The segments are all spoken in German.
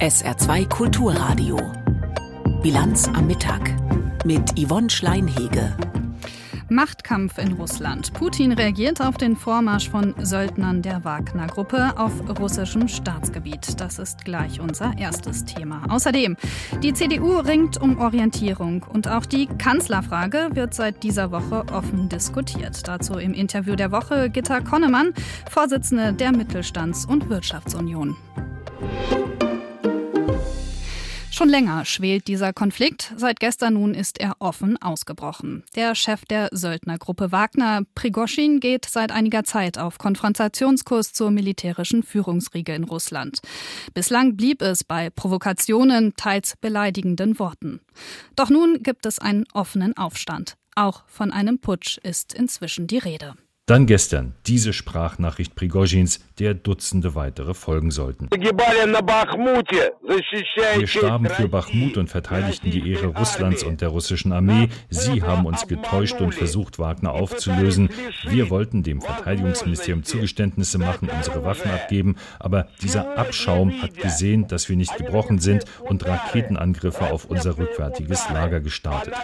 SR2 Kulturradio. Bilanz am Mittag mit Yvonne Schleinhege. Machtkampf in Russland. Putin reagiert auf den Vormarsch von Söldnern der Wagner-Gruppe auf russischem Staatsgebiet. Das ist gleich unser erstes Thema. Außerdem, die CDU ringt um Orientierung und auch die Kanzlerfrage wird seit dieser Woche offen diskutiert. Dazu im Interview der Woche Gitta Konnemann, Vorsitzende der Mittelstands- und Wirtschaftsunion. Schon länger schwelt dieser Konflikt. Seit gestern nun ist er offen ausgebrochen. Der Chef der Söldnergruppe Wagner, Prigoschin, geht seit einiger Zeit auf Konfrontationskurs zur militärischen Führungsriege in Russland. Bislang blieb es bei Provokationen, teils beleidigenden Worten. Doch nun gibt es einen offenen Aufstand. Auch von einem Putsch ist inzwischen die Rede. Dann gestern diese Sprachnachricht Prigozhins, der Dutzende weitere folgen sollten. Wir starben für Bachmut und verteidigten die Ehre Russlands und der russischen Armee. Sie haben uns getäuscht und versucht, Wagner aufzulösen. Wir wollten dem Verteidigungsministerium Zugeständnisse machen, unsere Waffen abgeben, aber dieser Abschaum hat gesehen, dass wir nicht gebrochen sind und Raketenangriffe auf unser rückwärtiges Lager gestartet.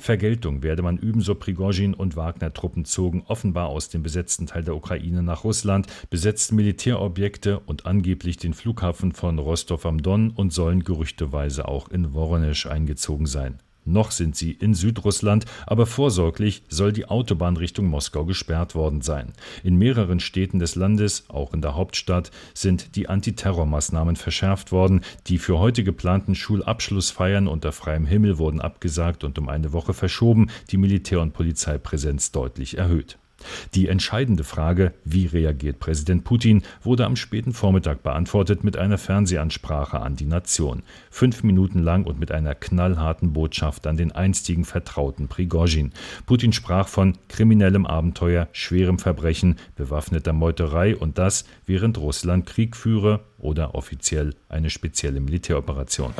Vergeltung werde man üben, so Prigozhin und Wagner-Truppen zogen offenbar aus dem besetzten Teil der Ukraine nach Russland, besetzten Militärobjekte und angeblich den Flughafen von Rostov am Don und sollen gerüchteweise auch in Woronesch eingezogen sein. Noch sind sie in Südrussland, aber vorsorglich soll die Autobahn Richtung Moskau gesperrt worden sein. In mehreren Städten des Landes, auch in der Hauptstadt, sind die Antiterrormaßnahmen verschärft worden. Die für heute geplanten Schulabschlussfeiern unter freiem Himmel wurden abgesagt und um eine Woche verschoben, die Militär- und Polizeipräsenz deutlich erhöht. Die entscheidende Frage, wie reagiert Präsident Putin, wurde am späten Vormittag beantwortet mit einer Fernsehansprache an die Nation. Fünf Minuten lang und mit einer knallharten Botschaft an den einstigen Vertrauten Prigozhin. Putin sprach von kriminellem Abenteuer, schwerem Verbrechen, bewaffneter Meuterei und das, während Russland Krieg führe oder offiziell eine spezielle Militäroperation.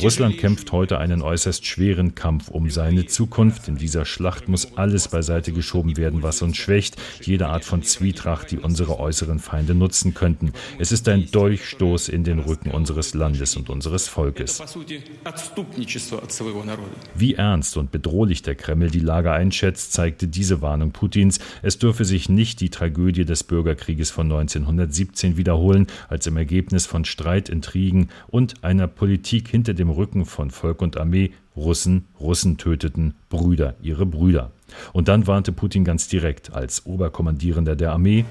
Russland kämpft heute einen äußerst schweren Kampf um seine Zukunft. In dieser Schlacht muss alles beiseite geschoben werden, was uns schwächt, jede Art von Zwietracht, die unsere äußeren Feinde nutzen könnten. Es ist ein Durchstoß in den Rücken unseres Landes und unseres Volkes. Wie ernst und bedrohlich der Kreml die Lage einschätzt, zeigte diese Warnung Putins. Es dürfe sich nicht die Tragödie des Bürgerkrieges von 1917 wiederholen wiederholen, als im Ergebnis von Streit, Intrigen und einer Politik hinter dem Rücken von Volk und Armee Russen Russen töteten, Brüder ihre Brüder. Und dann warnte Putin ganz direkt als Oberkommandierender der Armee,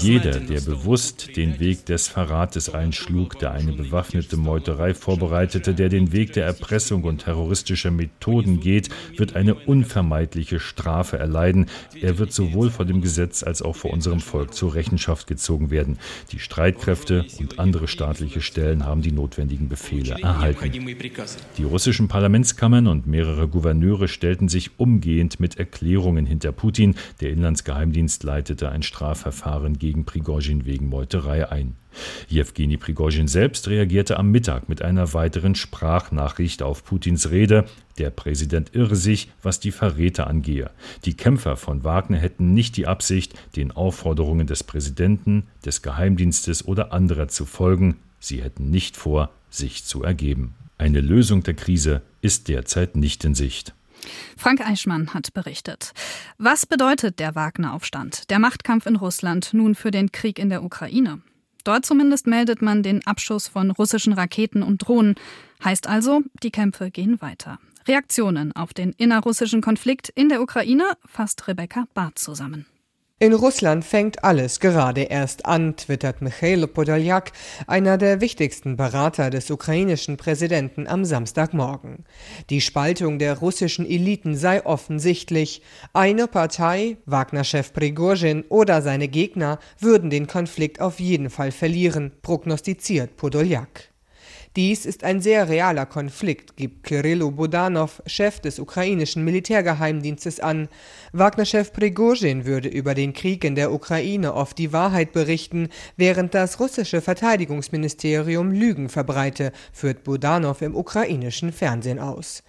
jeder, der bewusst den Weg des Verrates einschlug, der eine bewaffnete Meuterei vorbereitete, der den Weg der Erpressung und terroristischer Methoden geht, wird eine unvermeidliche Strafe erleiden. Er wird sowohl vor dem Gesetz als auch vor unserem Volk zur Rechenschaft gezogen werden. Die Streitkräfte und andere staatliche Stellen haben die notwendigen Befehle erhalten. Die russischen Parlamentskammern und mehrere Gouverneure stellten sich umgehend mit Erklärungen hinter Putin. Der Inlandsgeheimdienst leitete ein Strafverfahren gegen Prigozhin wegen Meuterei ein. Jewgeni Prigozhin selbst reagierte am Mittag mit einer weiteren Sprachnachricht auf Putins Rede. Der Präsident irre sich, was die Verräter angehe. Die Kämpfer von Wagner hätten nicht die Absicht, den Aufforderungen des Präsidenten, des Geheimdienstes oder anderer zu folgen. Sie hätten nicht vor, sich zu ergeben. Eine Lösung der Krise ist derzeit nicht in Sicht. Frank Eichmann hat berichtet. Was bedeutet der Wagner-Aufstand, der Machtkampf in Russland nun für den Krieg in der Ukraine? Dort zumindest meldet man den Abschuss von russischen Raketen und Drohnen. Heißt also, die Kämpfe gehen weiter. Reaktionen auf den innerrussischen Konflikt in der Ukraine fasst Rebecca Barth zusammen. In Russland fängt alles gerade erst an, twittert Michail Podoljak, einer der wichtigsten Berater des ukrainischen Präsidenten am Samstagmorgen. Die Spaltung der russischen Eliten sei offensichtlich. Eine Partei, Wagner-Chef Prigozhin oder seine Gegner würden den Konflikt auf jeden Fall verlieren, prognostiziert Podoljak. Dies ist ein sehr realer Konflikt, gibt Kirillo Budanov, Chef des ukrainischen Militärgeheimdienstes an. Wagner-Chef Prigozhin würde über den Krieg in der Ukraine oft die Wahrheit berichten, während das russische Verteidigungsministerium Lügen verbreite, führt Budanov im ukrainischen Fernsehen aus.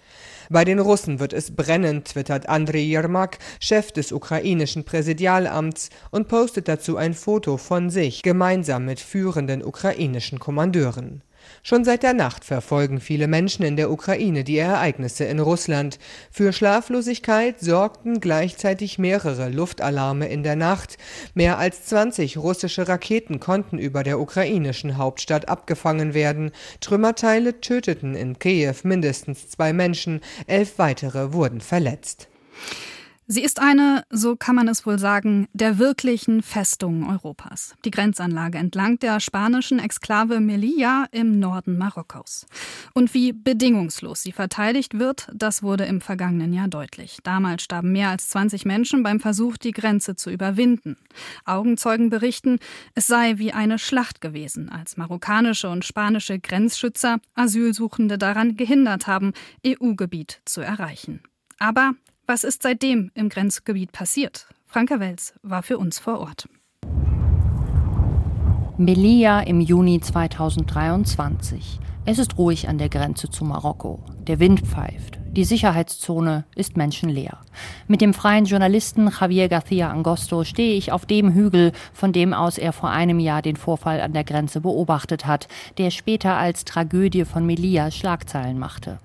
Bei den Russen wird es brennen, twittert Andrei Yermak, Chef des ukrainischen Präsidialamts, und postet dazu ein Foto von sich gemeinsam mit führenden ukrainischen Kommandeuren. Schon seit der Nacht verfolgen viele Menschen in der Ukraine die Ereignisse in Russland. Für Schlaflosigkeit sorgten gleichzeitig mehrere Luftalarme in der Nacht. Mehr als 20 russische Raketen konnten über der ukrainischen Hauptstadt abgefangen werden. Trümmerteile töteten in Kiew mindestens zwei Menschen, elf weitere wurden verletzt. Sie ist eine, so kann man es wohl sagen, der wirklichen Festungen Europas. Die Grenzanlage entlang der spanischen Exklave Melilla im Norden Marokkos. Und wie bedingungslos sie verteidigt wird, das wurde im vergangenen Jahr deutlich. Damals starben mehr als 20 Menschen beim Versuch, die Grenze zu überwinden. Augenzeugen berichten, es sei wie eine Schlacht gewesen, als marokkanische und spanische Grenzschützer Asylsuchende daran gehindert haben, EU-Gebiet zu erreichen. Aber was ist seitdem im Grenzgebiet passiert? Franka Wels war für uns vor Ort. Melilla im Juni 2023. Es ist ruhig an der Grenze zu Marokko. Der Wind pfeift. Die Sicherheitszone ist menschenleer. Mit dem freien Journalisten Javier García Angosto stehe ich auf dem Hügel, von dem aus er vor einem Jahr den Vorfall an der Grenze beobachtet hat, der später als Tragödie von Melilla Schlagzeilen machte.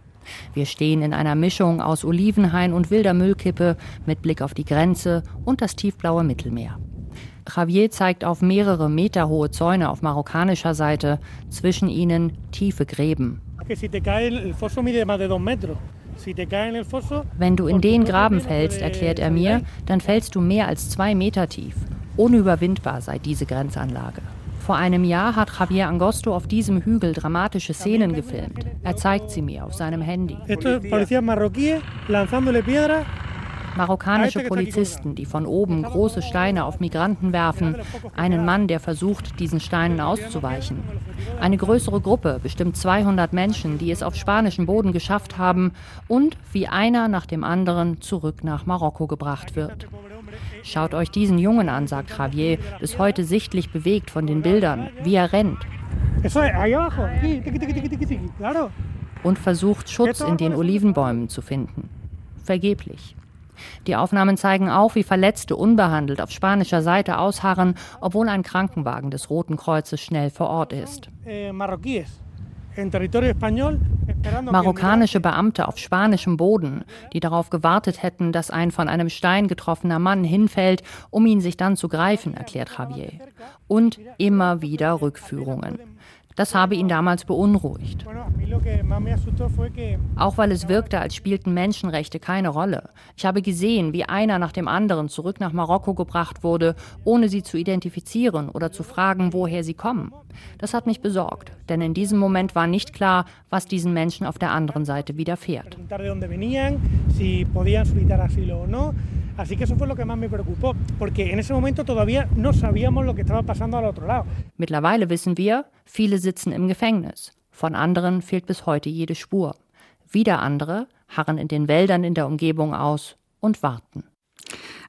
Wir stehen in einer Mischung aus Olivenhain und wilder Müllkippe mit Blick auf die Grenze und das tiefblaue Mittelmeer. Javier zeigt auf mehrere Meter hohe Zäune auf marokkanischer Seite, zwischen ihnen tiefe Gräben. Wenn du in den Graben fällst, erklärt er mir, dann fällst du mehr als zwei Meter tief. Unüberwindbar sei diese Grenzanlage. Vor einem Jahr hat Javier Angosto auf diesem Hügel dramatische Szenen gefilmt. Er zeigt sie mir auf seinem Handy. Marokkanische Polizisten, die von oben große Steine auf Migranten werfen, einen Mann, der versucht, diesen Steinen auszuweichen. Eine größere Gruppe, bestimmt 200 Menschen, die es auf spanischem Boden geschafft haben und wie einer nach dem anderen zurück nach Marokko gebracht wird. Schaut euch diesen Jungen an, sagt Javier, bis heute sichtlich bewegt von den Bildern, wie er rennt. Und versucht Schutz in den Olivenbäumen zu finden. Vergeblich. Die Aufnahmen zeigen auch, wie Verletzte unbehandelt auf spanischer Seite ausharren, obwohl ein Krankenwagen des Roten Kreuzes schnell vor Ort ist. Eh, Marokkanische Beamte auf spanischem Boden, die darauf gewartet hätten, dass ein von einem Stein getroffener Mann hinfällt, um ihn sich dann zu greifen, erklärt Javier. Und immer wieder Rückführungen. Das habe ihn damals beunruhigt. Auch weil es wirkte, als spielten Menschenrechte keine Rolle. Ich habe gesehen, wie einer nach dem anderen zurück nach Marokko gebracht wurde, ohne sie zu identifizieren oder zu fragen, woher sie kommen. Das hat mich besorgt, denn in diesem Moment war nicht klar, was diesen Menschen auf der anderen Seite widerfährt. Así que eso fue lo que más me preocupó, porque en ese momento todavía no sabíamos lo que estaba pasando al otro lado. Mittlerweile wissen wir, viele sitzen im Gefängnis. Von anderen fehlt bis heute jede Spur. Wieder andere harren in den Wäldern in der Umgebung aus und warten.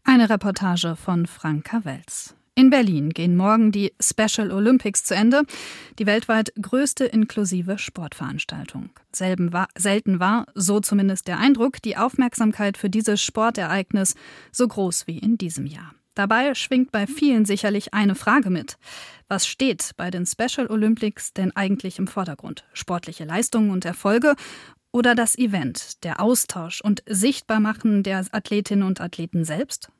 Eine Reportage von Franka Welz. In Berlin gehen morgen die Special Olympics zu Ende, die weltweit größte inklusive Sportveranstaltung. War, selten war, so zumindest der Eindruck, die Aufmerksamkeit für dieses Sportereignis so groß wie in diesem Jahr. Dabei schwingt bei vielen sicherlich eine Frage mit. Was steht bei den Special Olympics denn eigentlich im Vordergrund? Sportliche Leistungen und Erfolge oder das Event, der Austausch und Sichtbarmachen der Athletinnen und Athleten selbst?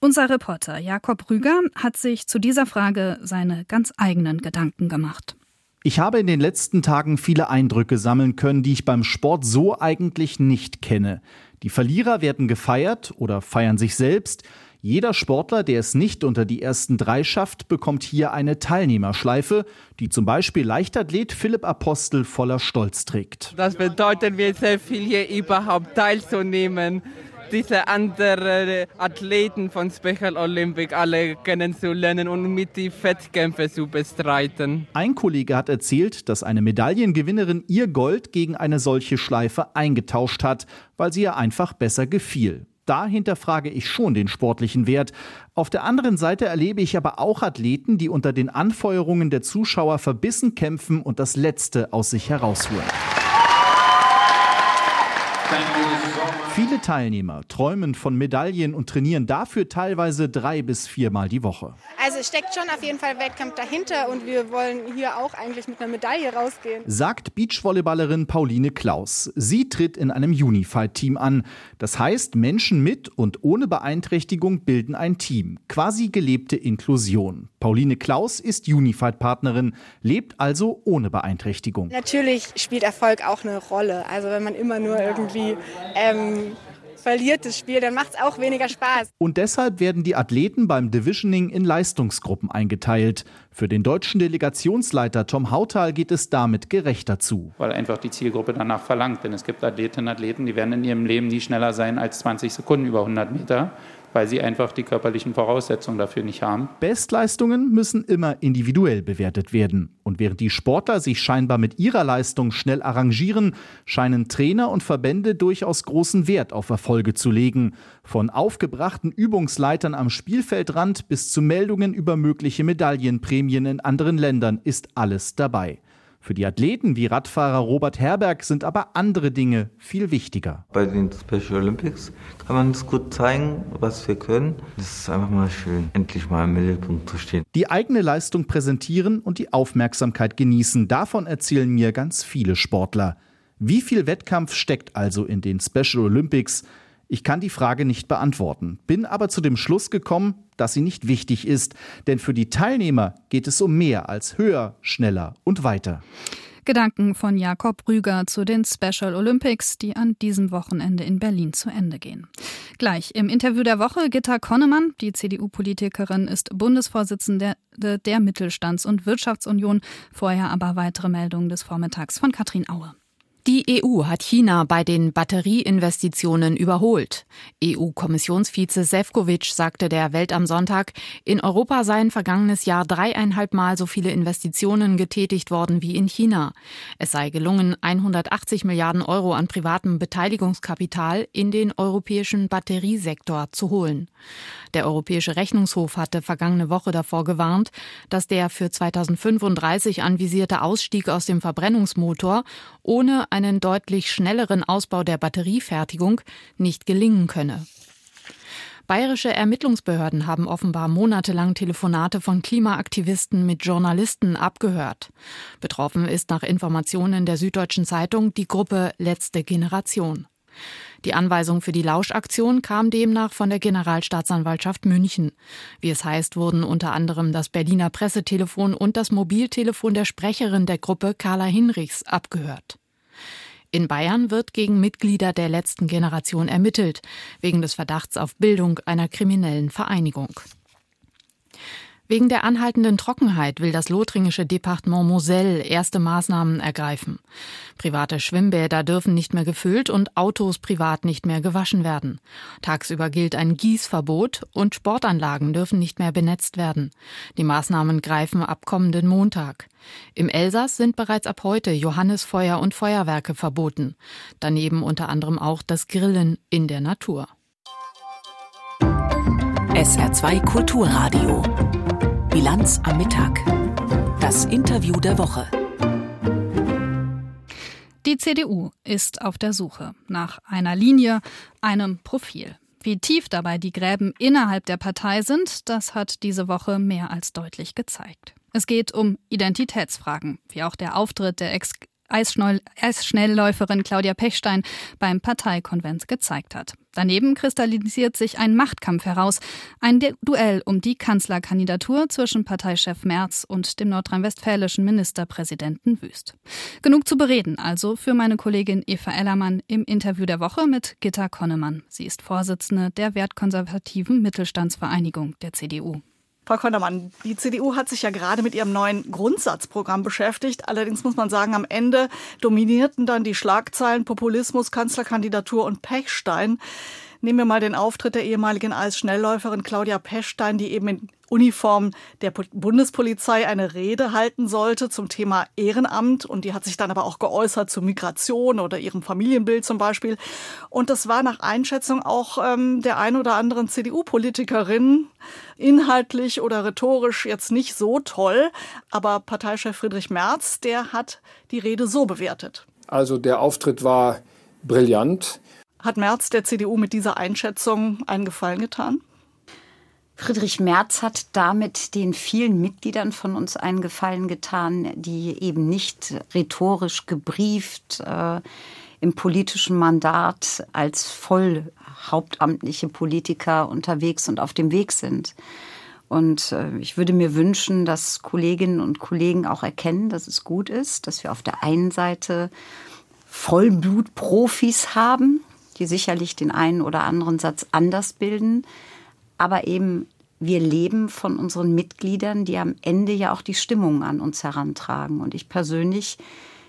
Unser Reporter Jakob Rüger hat sich zu dieser Frage seine ganz eigenen Gedanken gemacht. Ich habe in den letzten Tagen viele Eindrücke sammeln können, die ich beim Sport so eigentlich nicht kenne. Die Verlierer werden gefeiert oder feiern sich selbst. Jeder Sportler, der es nicht unter die ersten drei schafft, bekommt hier eine Teilnehmerschleife, die zum Beispiel Leichtathlet Philipp Apostel voller Stolz trägt. Das bedeutet mir sehr viel, hier überhaupt teilzunehmen diese anderen Athleten von Special Olympic alle kennenzulernen und mit die Wettkämpfe zu bestreiten. Ein Kollege hat erzählt, dass eine Medaillengewinnerin ihr Gold gegen eine solche Schleife eingetauscht hat, weil sie ihr einfach besser gefiel. Da hinterfrage ich schon den sportlichen Wert. Auf der anderen Seite erlebe ich aber auch Athleten, die unter den Anfeuerungen der Zuschauer verbissen kämpfen und das Letzte aus sich herausholen. Viele Teilnehmer träumen von Medaillen und trainieren dafür teilweise drei bis viermal die Woche. Also es steckt schon auf jeden Fall Wettkampf dahinter und wir wollen hier auch eigentlich mit einer Medaille rausgehen. Sagt Beachvolleyballerin Pauline Klaus. Sie tritt in einem Unified-Team an. Das heißt, Menschen mit und ohne Beeinträchtigung bilden ein Team. Quasi gelebte Inklusion. Pauline Klaus ist Unified-Partnerin, lebt also ohne Beeinträchtigung. Natürlich spielt Erfolg auch eine Rolle. Also wenn man immer nur irgendwie ähm, verliert das Spiel, dann macht es auch weniger Spaß. Und deshalb werden die Athleten beim Divisioning in Leistungsgruppen eingeteilt. Für den deutschen Delegationsleiter Tom Hautal geht es damit gerechter zu. Weil einfach die Zielgruppe danach verlangt. Denn es gibt Athletinnen und Athleten, die werden in ihrem Leben nie schneller sein als 20 Sekunden über 100 Meter weil sie einfach die körperlichen Voraussetzungen dafür nicht haben. Bestleistungen müssen immer individuell bewertet werden. Und während die Sportler sich scheinbar mit ihrer Leistung schnell arrangieren, scheinen Trainer und Verbände durchaus großen Wert auf Erfolge zu legen. Von aufgebrachten Übungsleitern am Spielfeldrand bis zu Meldungen über mögliche Medaillenprämien in anderen Ländern ist alles dabei. Für die Athleten wie Radfahrer Robert Herberg sind aber andere Dinge viel wichtiger. Bei den Special Olympics kann man es gut zeigen, was wir können. Das ist einfach mal schön, endlich mal im Mittelpunkt zu stehen. Die eigene Leistung präsentieren und die Aufmerksamkeit genießen, davon erzählen mir ganz viele Sportler. Wie viel Wettkampf steckt also in den Special Olympics? Ich kann die Frage nicht beantworten, bin aber zu dem Schluss gekommen, dass sie nicht wichtig ist, denn für die Teilnehmer geht es um mehr als höher, schneller und weiter. Gedanken von Jakob Rüger zu den Special Olympics, die an diesem Wochenende in Berlin zu Ende gehen. Gleich im Interview der Woche Gitta Konnemann, die CDU-Politikerin, ist Bundesvorsitzende der Mittelstands- und Wirtschaftsunion. Vorher aber weitere Meldungen des Vormittags von Katrin Aue. Die EU hat China bei den Batterieinvestitionen überholt. EU-Kommissionsvize Sefcovic sagte der Welt am Sonntag, in Europa seien vergangenes Jahr dreieinhalb Mal so viele Investitionen getätigt worden wie in China. Es sei gelungen, 180 Milliarden Euro an privatem Beteiligungskapital in den europäischen Batteriesektor zu holen. Der Europäische Rechnungshof hatte vergangene Woche davor gewarnt, dass der für 2035 anvisierte Ausstieg aus dem Verbrennungsmotor ohne einen deutlich schnelleren Ausbau der Batteriefertigung nicht gelingen könne. Bayerische Ermittlungsbehörden haben offenbar monatelang Telefonate von Klimaaktivisten mit Journalisten abgehört. Betroffen ist nach Informationen der Süddeutschen Zeitung die Gruppe Letzte Generation. Die Anweisung für die Lauschaktion kam demnach von der Generalstaatsanwaltschaft München. Wie es heißt, wurden unter anderem das Berliner Pressetelefon und das Mobiltelefon der Sprecherin der Gruppe Carla Hinrichs abgehört. In Bayern wird gegen Mitglieder der letzten Generation ermittelt, wegen des Verdachts auf Bildung einer kriminellen Vereinigung. Wegen der anhaltenden Trockenheit will das lothringische Departement Moselle erste Maßnahmen ergreifen. Private Schwimmbäder dürfen nicht mehr gefüllt und Autos privat nicht mehr gewaschen werden. Tagsüber gilt ein Gießverbot und Sportanlagen dürfen nicht mehr benetzt werden. Die Maßnahmen greifen ab kommenden Montag. Im Elsass sind bereits ab heute Johannisfeuer und Feuerwerke verboten. Daneben unter anderem auch das Grillen in der Natur. SR2 Kulturradio Bilanz am Mittag. Das Interview der Woche. Die CDU ist auf der Suche nach einer Linie, einem Profil. Wie tief dabei die Gräben innerhalb der Partei sind, das hat diese Woche mehr als deutlich gezeigt. Es geht um Identitätsfragen, wie auch der Auftritt der Ex Eisschnellläuferin Claudia Pechstein beim Parteikonvent gezeigt hat. Daneben kristallisiert sich ein Machtkampf heraus, ein Duell um die Kanzlerkandidatur zwischen Parteichef Merz und dem nordrhein-westfälischen Ministerpräsidenten Wüst. Genug zu bereden also für meine Kollegin Eva Ellermann im Interview der Woche mit Gitta Konnemann. Sie ist Vorsitzende der wertkonservativen Mittelstandsvereinigung der CDU. Frau Kontermann, die CDU hat sich ja gerade mit ihrem neuen Grundsatzprogramm beschäftigt. Allerdings muss man sagen, am Ende dominierten dann die Schlagzeilen Populismus, Kanzlerkandidatur und Pechstein. Nehmen wir mal den Auftritt der ehemaligen Eisschnellläuferin Claudia Pechstein, die eben in Uniform der Bundespolizei eine Rede halten sollte zum Thema Ehrenamt. Und die hat sich dann aber auch geäußert zu Migration oder ihrem Familienbild zum Beispiel. Und das war nach Einschätzung auch ähm, der ein oder anderen CDU-Politikerin inhaltlich oder rhetorisch jetzt nicht so toll. Aber Parteichef Friedrich Merz, der hat die Rede so bewertet. Also der Auftritt war brillant. Hat Merz der CDU mit dieser Einschätzung einen Gefallen getan? Friedrich Merz hat damit den vielen Mitgliedern von uns einen Gefallen getan, die eben nicht rhetorisch gebrieft äh, im politischen Mandat als voll hauptamtliche Politiker unterwegs und auf dem Weg sind. Und äh, ich würde mir wünschen, dass Kolleginnen und Kollegen auch erkennen, dass es gut ist, dass wir auf der einen Seite Vollblutprofis haben, die sicherlich den einen oder anderen Satz anders bilden, aber eben wir leben von unseren Mitgliedern, die am Ende ja auch die Stimmung an uns herantragen. Und ich persönlich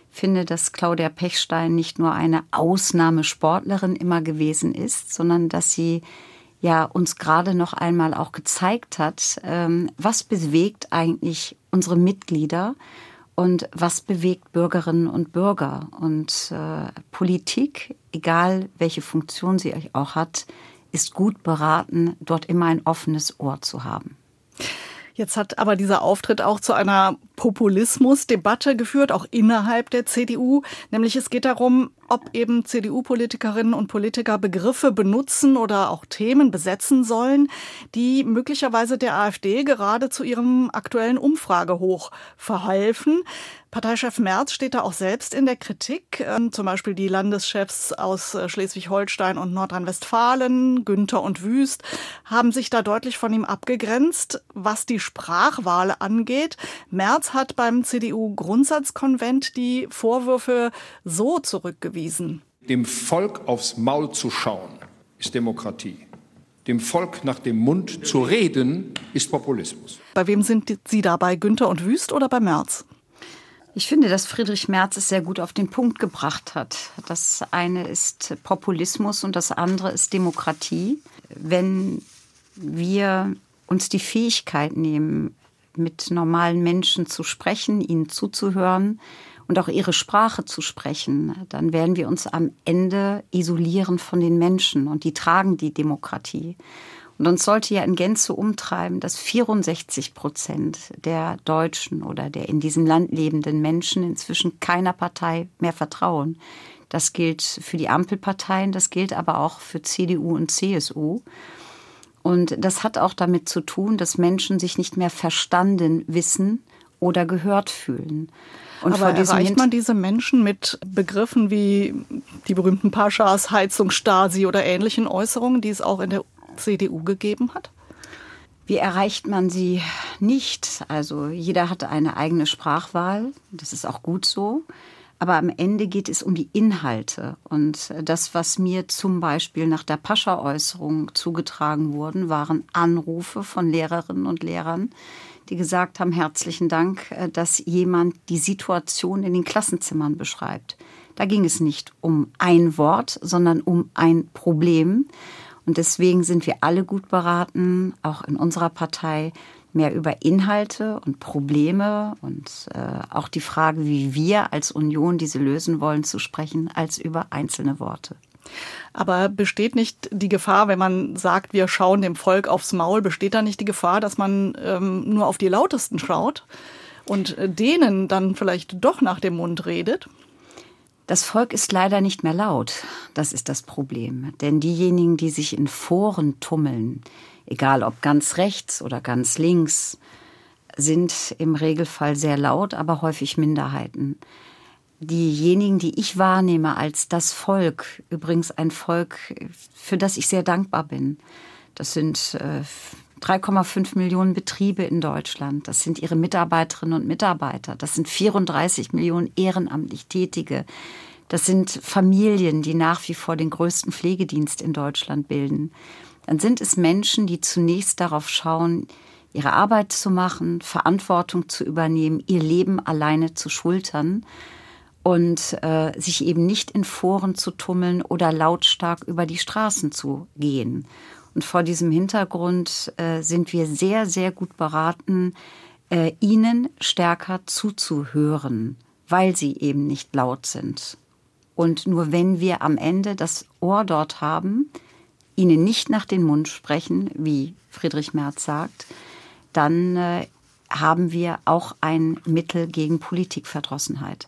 finde, dass Claudia Pechstein nicht nur eine Ausnahmesportlerin immer gewesen ist, sondern dass sie ja uns gerade noch einmal auch gezeigt hat, ähm, was bewegt eigentlich unsere Mitglieder und was bewegt Bürgerinnen und Bürger. Und äh, Politik, egal welche Funktion sie auch hat, ist gut beraten, dort immer ein offenes Ohr zu haben. Jetzt hat aber dieser Auftritt auch zu einer Populismusdebatte geführt, auch innerhalb der CDU. Nämlich es geht darum, ob eben CDU-Politikerinnen und Politiker Begriffe benutzen oder auch Themen besetzen sollen, die möglicherweise der AfD gerade zu ihrem aktuellen Umfragehoch verhalfen. Parteichef Merz steht da auch selbst in der Kritik. Ähm, zum Beispiel die Landeschefs aus äh, Schleswig-Holstein und Nordrhein-Westfalen, Günther und Wüst, haben sich da deutlich von ihm abgegrenzt, was die Sprachwahl angeht. Merz hat beim CDU-Grundsatzkonvent die Vorwürfe so zurückgewiesen. Dem Volk aufs Maul zu schauen, ist Demokratie. Dem Volk nach dem Mund zu reden, ist Populismus. Bei wem sind Sie da? Bei Günther und Wüst oder bei Merz? Ich finde, dass Friedrich Merz es sehr gut auf den Punkt gebracht hat. Das eine ist Populismus und das andere ist Demokratie. Wenn wir uns die Fähigkeit nehmen, mit normalen Menschen zu sprechen, ihnen zuzuhören und auch ihre Sprache zu sprechen, dann werden wir uns am Ende isolieren von den Menschen und die tragen die Demokratie. Und uns sollte ja in Gänze umtreiben, dass 64 Prozent der Deutschen oder der in diesem Land lebenden Menschen inzwischen keiner Partei mehr vertrauen. Das gilt für die Ampelparteien, das gilt aber auch für CDU und CSU. Und das hat auch damit zu tun, dass Menschen sich nicht mehr verstanden wissen oder gehört fühlen. Und Aber erreicht man diese Menschen mit Begriffen wie die berühmten Paschas, Heizung, Stasi oder ähnlichen Äußerungen, die es auch in der CDU gegeben hat? Wie erreicht man sie nicht? Also jeder hat eine eigene Sprachwahl, das ist auch gut so. Aber am Ende geht es um die Inhalte. Und das, was mir zum Beispiel nach der Pascha-Äußerung zugetragen wurden, waren Anrufe von Lehrerinnen und Lehrern, die gesagt haben, herzlichen Dank, äh, dass jemand die Situation in den Klassenzimmern beschreibt. Da ging es nicht um ein Wort, sondern um ein Problem. Und deswegen sind wir alle gut beraten, auch in unserer Partei, mehr über Inhalte und Probleme und äh, auch die Frage, wie wir als Union diese lösen wollen, zu sprechen, als über einzelne Worte. Aber besteht nicht die Gefahr, wenn man sagt, wir schauen dem Volk aufs Maul, besteht da nicht die Gefahr, dass man ähm, nur auf die lautesten schaut und äh, denen dann vielleicht doch nach dem Mund redet? Das Volk ist leider nicht mehr laut. Das ist das Problem. Denn diejenigen, die sich in Foren tummeln, egal ob ganz rechts oder ganz links, sind im Regelfall sehr laut, aber häufig Minderheiten. Diejenigen, die ich wahrnehme als das Volk, übrigens ein Volk, für das ich sehr dankbar bin, das sind äh, 3,5 Millionen Betriebe in Deutschland. Das sind ihre Mitarbeiterinnen und Mitarbeiter. Das sind 34 Millionen ehrenamtlich Tätige. Das sind Familien, die nach wie vor den größten Pflegedienst in Deutschland bilden. Dann sind es Menschen, die zunächst darauf schauen, ihre Arbeit zu machen, Verantwortung zu übernehmen, ihr Leben alleine zu schultern und äh, sich eben nicht in Foren zu tummeln oder lautstark über die Straßen zu gehen. Und vor diesem Hintergrund äh, sind wir sehr, sehr gut beraten, äh, ihnen stärker zuzuhören, weil sie eben nicht laut sind. Und nur wenn wir am Ende das Ohr dort haben, ihnen nicht nach den Mund sprechen, wie Friedrich Merz sagt, dann äh, haben wir auch ein Mittel gegen Politikverdrossenheit.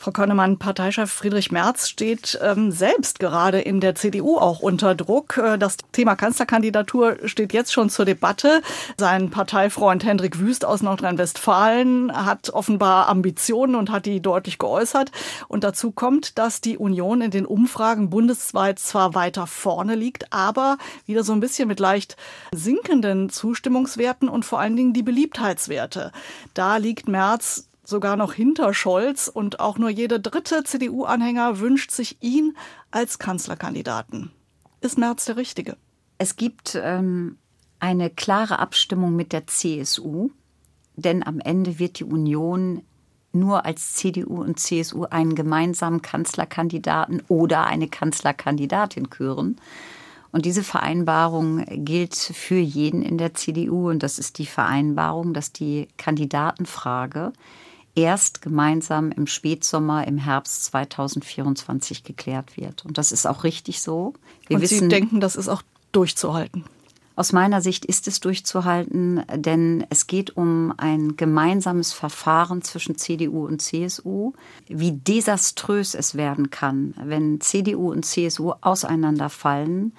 Frau Konnemann, Parteichef Friedrich Merz steht ähm, selbst gerade in der CDU auch unter Druck. Äh, das Thema Kanzlerkandidatur steht jetzt schon zur Debatte. Sein Parteifreund Hendrik Wüst aus Nordrhein-Westfalen hat offenbar Ambitionen und hat die deutlich geäußert. Und dazu kommt, dass die Union in den Umfragen bundesweit zwar weiter vorne liegt, aber wieder so ein bisschen mit leicht sinkenden Zustimmungswerten und vor allen Dingen die Beliebtheitswerte. Da liegt Merz sogar noch hinter Scholz und auch nur jeder dritte CDU-Anhänger wünscht sich ihn als Kanzlerkandidaten. Ist Merz der Richtige? Es gibt ähm, eine klare Abstimmung mit der CSU, denn am Ende wird die Union nur als CDU und CSU einen gemeinsamen Kanzlerkandidaten oder eine Kanzlerkandidatin küren. Und diese Vereinbarung gilt für jeden in der CDU und das ist die Vereinbarung, dass die Kandidatenfrage erst gemeinsam im Spätsommer, im Herbst 2024 geklärt wird. Und das ist auch richtig so. Wir Und wissen, Sie denken, das ist auch durchzuhalten? Aus meiner Sicht ist es durchzuhalten, denn es geht um ein gemeinsames Verfahren zwischen CDU und CSU. Wie desaströs es werden kann, wenn CDU und CSU auseinanderfallen,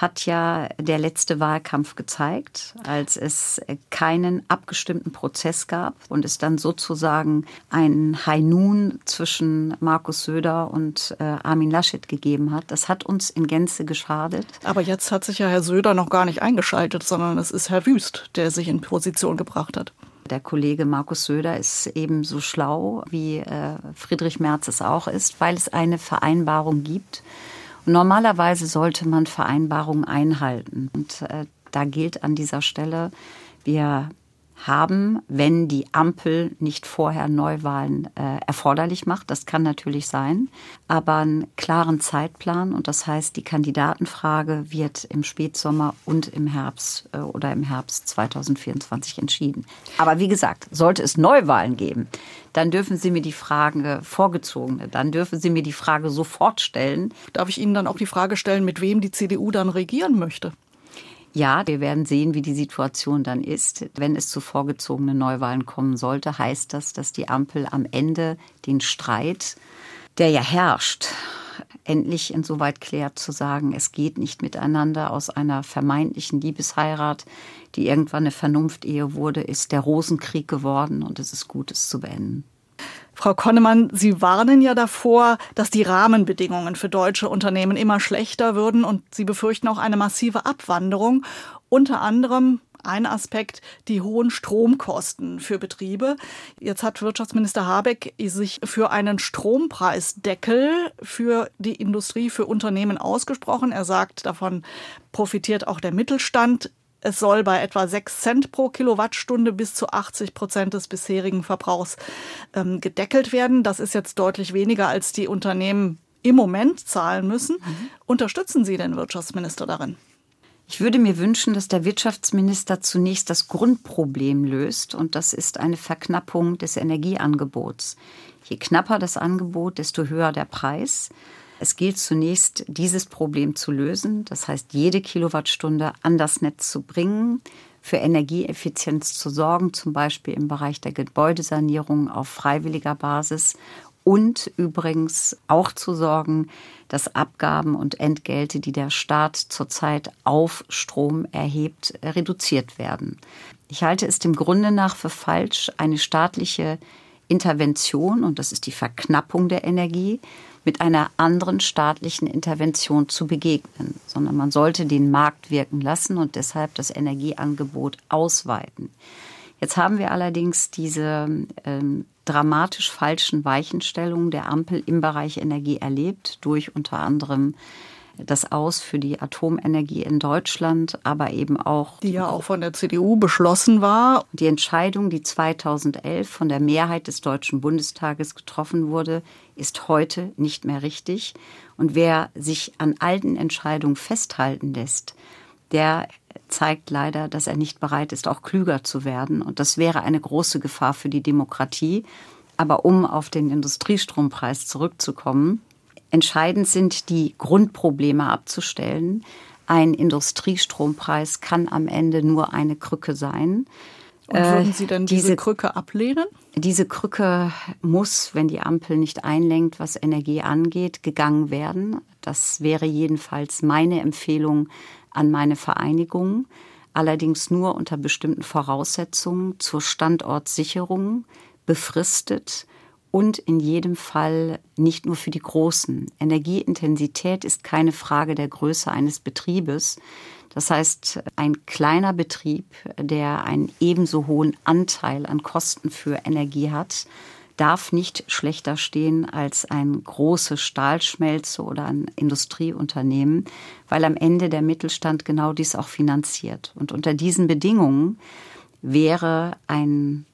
hat ja der letzte Wahlkampf gezeigt, als es keinen abgestimmten Prozess gab und es dann sozusagen ein High Noon zwischen Markus Söder und äh, Armin Laschet gegeben hat. Das hat uns in Gänze geschadet. Aber jetzt hat sich ja Herr Söder noch gar nicht eingeschaltet, sondern es ist Herr Wüst, der sich in Position gebracht hat. Der Kollege Markus Söder ist ebenso schlau, wie äh, Friedrich Merz es auch ist, weil es eine Vereinbarung gibt Normalerweise sollte man Vereinbarungen einhalten. Und äh, da gilt an dieser Stelle, wir haben, wenn die Ampel nicht vorher Neuwahlen äh, erforderlich macht. Das kann natürlich sein, aber einen klaren Zeitplan und das heißt, die Kandidatenfrage wird im Spätsommer und im Herbst äh, oder im Herbst 2024 entschieden. Aber wie gesagt, sollte es Neuwahlen geben, dann dürfen Sie mir die Frage vorgezogene, dann dürfen Sie mir die Frage sofort stellen. Darf ich Ihnen dann auch die Frage stellen, mit wem die CDU dann regieren möchte? Ja, wir werden sehen, wie die Situation dann ist. Wenn es zu vorgezogenen Neuwahlen kommen sollte, heißt das, dass die Ampel am Ende den Streit, der ja herrscht, endlich insoweit klärt zu sagen, es geht nicht miteinander aus einer vermeintlichen Liebesheirat, die irgendwann eine Vernunftehe wurde, ist der Rosenkrieg geworden und es ist gut, es zu beenden. Frau Konnemann, Sie warnen ja davor, dass die Rahmenbedingungen für deutsche Unternehmen immer schlechter würden und Sie befürchten auch eine massive Abwanderung. Unter anderem ein Aspekt die hohen Stromkosten für Betriebe. Jetzt hat Wirtschaftsminister Habeck sich für einen Strompreisdeckel für die Industrie, für Unternehmen ausgesprochen. Er sagt, davon profitiert auch der Mittelstand. Es soll bei etwa 6 Cent pro Kilowattstunde bis zu 80 Prozent des bisherigen Verbrauchs ähm, gedeckelt werden. Das ist jetzt deutlich weniger, als die Unternehmen im Moment zahlen müssen. Mhm. Unterstützen Sie den Wirtschaftsminister darin? Ich würde mir wünschen, dass der Wirtschaftsminister zunächst das Grundproblem löst, und das ist eine Verknappung des Energieangebots. Je knapper das Angebot, desto höher der Preis. Es gilt zunächst, dieses Problem zu lösen, das heißt, jede Kilowattstunde an das Netz zu bringen, für Energieeffizienz zu sorgen, zum Beispiel im Bereich der Gebäudesanierung auf freiwilliger Basis und übrigens auch zu sorgen, dass Abgaben und Entgelte, die der Staat zurzeit auf Strom erhebt, reduziert werden. Ich halte es dem Grunde nach für falsch, eine staatliche Intervention, und das ist die Verknappung der Energie, mit einer anderen staatlichen Intervention zu begegnen, sondern man sollte den Markt wirken lassen und deshalb das Energieangebot ausweiten. Jetzt haben wir allerdings diese ähm, dramatisch falschen Weichenstellungen der Ampel im Bereich Energie erlebt, durch unter anderem das Aus für die Atomenergie in Deutschland, aber eben auch. Die ja auch von der CDU beschlossen war. Die Entscheidung, die 2011 von der Mehrheit des Deutschen Bundestages getroffen wurde, ist heute nicht mehr richtig. Und wer sich an alten Entscheidungen festhalten lässt, der zeigt leider, dass er nicht bereit ist, auch klüger zu werden. Und das wäre eine große Gefahr für die Demokratie. Aber um auf den Industriestrompreis zurückzukommen, Entscheidend sind die Grundprobleme abzustellen. Ein Industriestrompreis kann am Ende nur eine Krücke sein. Und würden Sie denn diese, diese Krücke ablehnen? Diese Krücke muss, wenn die Ampel nicht einlenkt, was Energie angeht, gegangen werden. Das wäre jedenfalls meine Empfehlung an meine Vereinigung. Allerdings nur unter bestimmten Voraussetzungen zur Standortsicherung, befristet und in jedem Fall nicht nur für die Großen. Energieintensität ist keine Frage der Größe eines Betriebes. Das heißt, ein kleiner Betrieb, der einen ebenso hohen Anteil an Kosten für Energie hat, darf nicht schlechter stehen als ein großes Stahlschmelze oder ein Industrieunternehmen, weil am Ende der Mittelstand genau dies auch finanziert. Und unter diesen Bedingungen wäre ein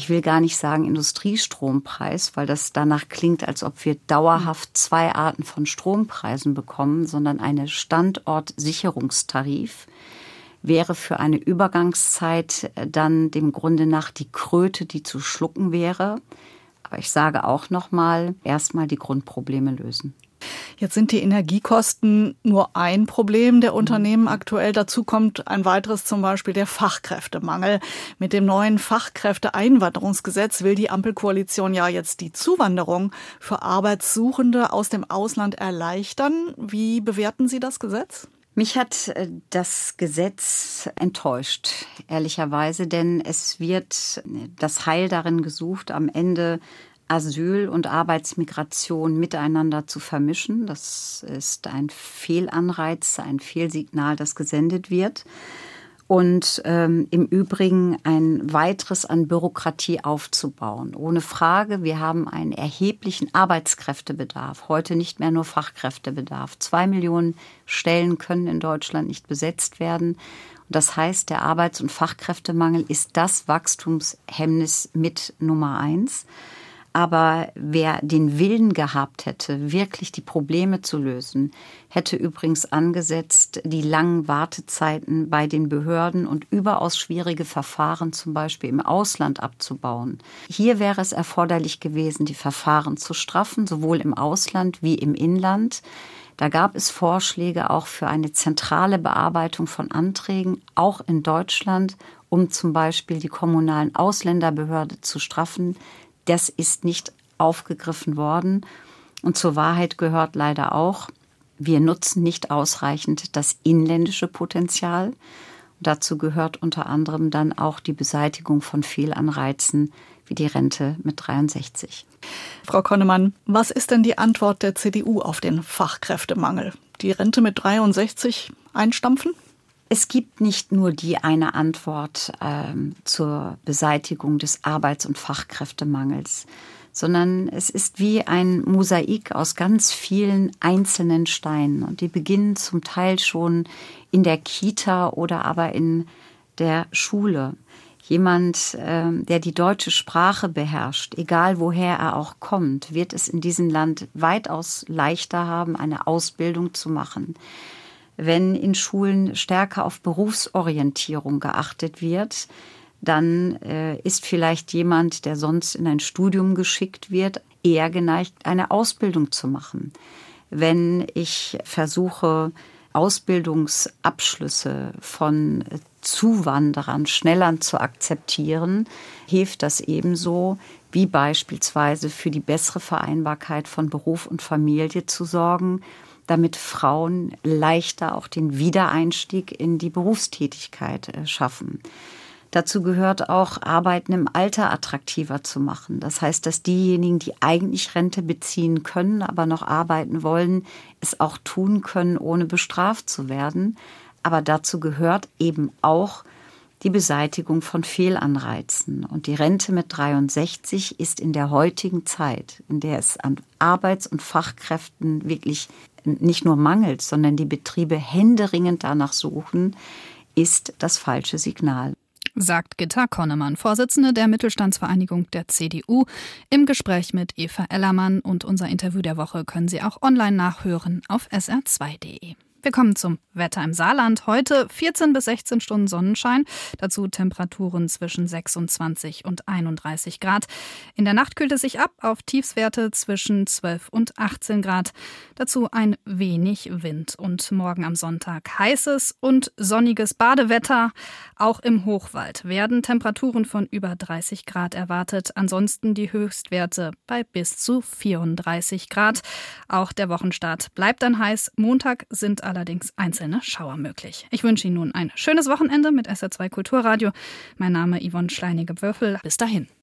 ich will gar nicht sagen Industriestrompreis, weil das danach klingt, als ob wir dauerhaft zwei Arten von Strompreisen bekommen, sondern eine Standortsicherungstarif wäre für eine Übergangszeit dann dem Grunde nach die Kröte, die zu schlucken wäre. Aber ich sage auch noch mal, erstmal die Grundprobleme lösen. Jetzt sind die Energiekosten nur ein Problem der Unternehmen aktuell. Dazu kommt ein weiteres zum Beispiel der Fachkräftemangel. Mit dem neuen Fachkräfteeinwanderungsgesetz will die Ampelkoalition ja jetzt die Zuwanderung für Arbeitssuchende aus dem Ausland erleichtern. Wie bewerten Sie das Gesetz? Mich hat äh, das Gesetz enttäuscht, ehrlicherweise, denn es wird das Heil darin gesucht, am Ende Asyl und Arbeitsmigration miteinander zu vermischen. Das ist ein Fehlanreiz, ein Fehlsignal, das gesendet wird. Und ähm, im Übrigen ein weiteres an Bürokratie aufzubauen. Ohne Frage, wir haben einen erheblichen Arbeitskräftebedarf. Heute nicht mehr nur Fachkräftebedarf. Zwei Millionen Stellen können in Deutschland nicht besetzt werden. Das heißt, der Arbeits- und Fachkräftemangel ist das Wachstumshemmnis mit Nummer eins. Aber wer den Willen gehabt hätte, wirklich die Probleme zu lösen, hätte übrigens angesetzt, die langen Wartezeiten bei den Behörden und überaus schwierige Verfahren zum Beispiel im Ausland abzubauen. Hier wäre es erforderlich gewesen, die Verfahren zu straffen, sowohl im Ausland wie im Inland. Da gab es Vorschläge auch für eine zentrale Bearbeitung von Anträgen, auch in Deutschland, um zum Beispiel die kommunalen Ausländerbehörde zu straffen, das ist nicht aufgegriffen worden. Und zur Wahrheit gehört leider auch, wir nutzen nicht ausreichend das inländische Potenzial. Dazu gehört unter anderem dann auch die Beseitigung von Fehlanreizen wie die Rente mit 63. Frau Konnemann, was ist denn die Antwort der CDU auf den Fachkräftemangel? Die Rente mit 63 einstampfen? Es gibt nicht nur die eine Antwort ähm, zur Beseitigung des Arbeits- und Fachkräftemangels, sondern es ist wie ein Mosaik aus ganz vielen einzelnen Steinen. Und die beginnen zum Teil schon in der Kita oder aber in der Schule. Jemand, ähm, der die deutsche Sprache beherrscht, egal woher er auch kommt, wird es in diesem Land weitaus leichter haben, eine Ausbildung zu machen wenn in Schulen stärker auf Berufsorientierung geachtet wird, dann äh, ist vielleicht jemand, der sonst in ein Studium geschickt wird, eher geneigt, eine Ausbildung zu machen. Wenn ich versuche, Ausbildungsabschlüsse von Zuwanderern schneller zu akzeptieren, hilft das ebenso, wie beispielsweise für die bessere Vereinbarkeit von Beruf und Familie zu sorgen damit Frauen leichter auch den Wiedereinstieg in die Berufstätigkeit äh, schaffen. Dazu gehört auch, Arbeiten im Alter attraktiver zu machen. Das heißt, dass diejenigen, die eigentlich Rente beziehen können, aber noch arbeiten wollen, es auch tun können, ohne bestraft zu werden. Aber dazu gehört eben auch die Beseitigung von Fehlanreizen. Und die Rente mit 63 ist in der heutigen Zeit, in der es an Arbeits- und Fachkräften wirklich nicht nur mangelt, sondern die Betriebe händeringend danach suchen, ist das falsche Signal. Sagt Gitta Konnemann, Vorsitzende der Mittelstandsvereinigung der CDU, im Gespräch mit Eva Ellermann. Und unser Interview der Woche können Sie auch online nachhören auf sr2.de. Wir kommen zum Wetter im Saarland. Heute 14 bis 16 Stunden Sonnenschein, dazu Temperaturen zwischen 26 und 31 Grad. In der Nacht kühlt es sich ab auf Tiefswerte zwischen 12 und 18 Grad. Dazu ein wenig Wind und morgen am Sonntag heißes und sonniges Badewetter. Auch im Hochwald werden Temperaturen von über 30 Grad erwartet. Ansonsten die Höchstwerte bei bis zu 34 Grad. Auch der Wochenstart bleibt dann heiß. Montag sind allerdings einzelne Schauer möglich. Ich wünsche Ihnen nun ein schönes Wochenende mit SR2 Kulturradio. Mein Name Yvonne Schleinige-Würfel. Bis dahin.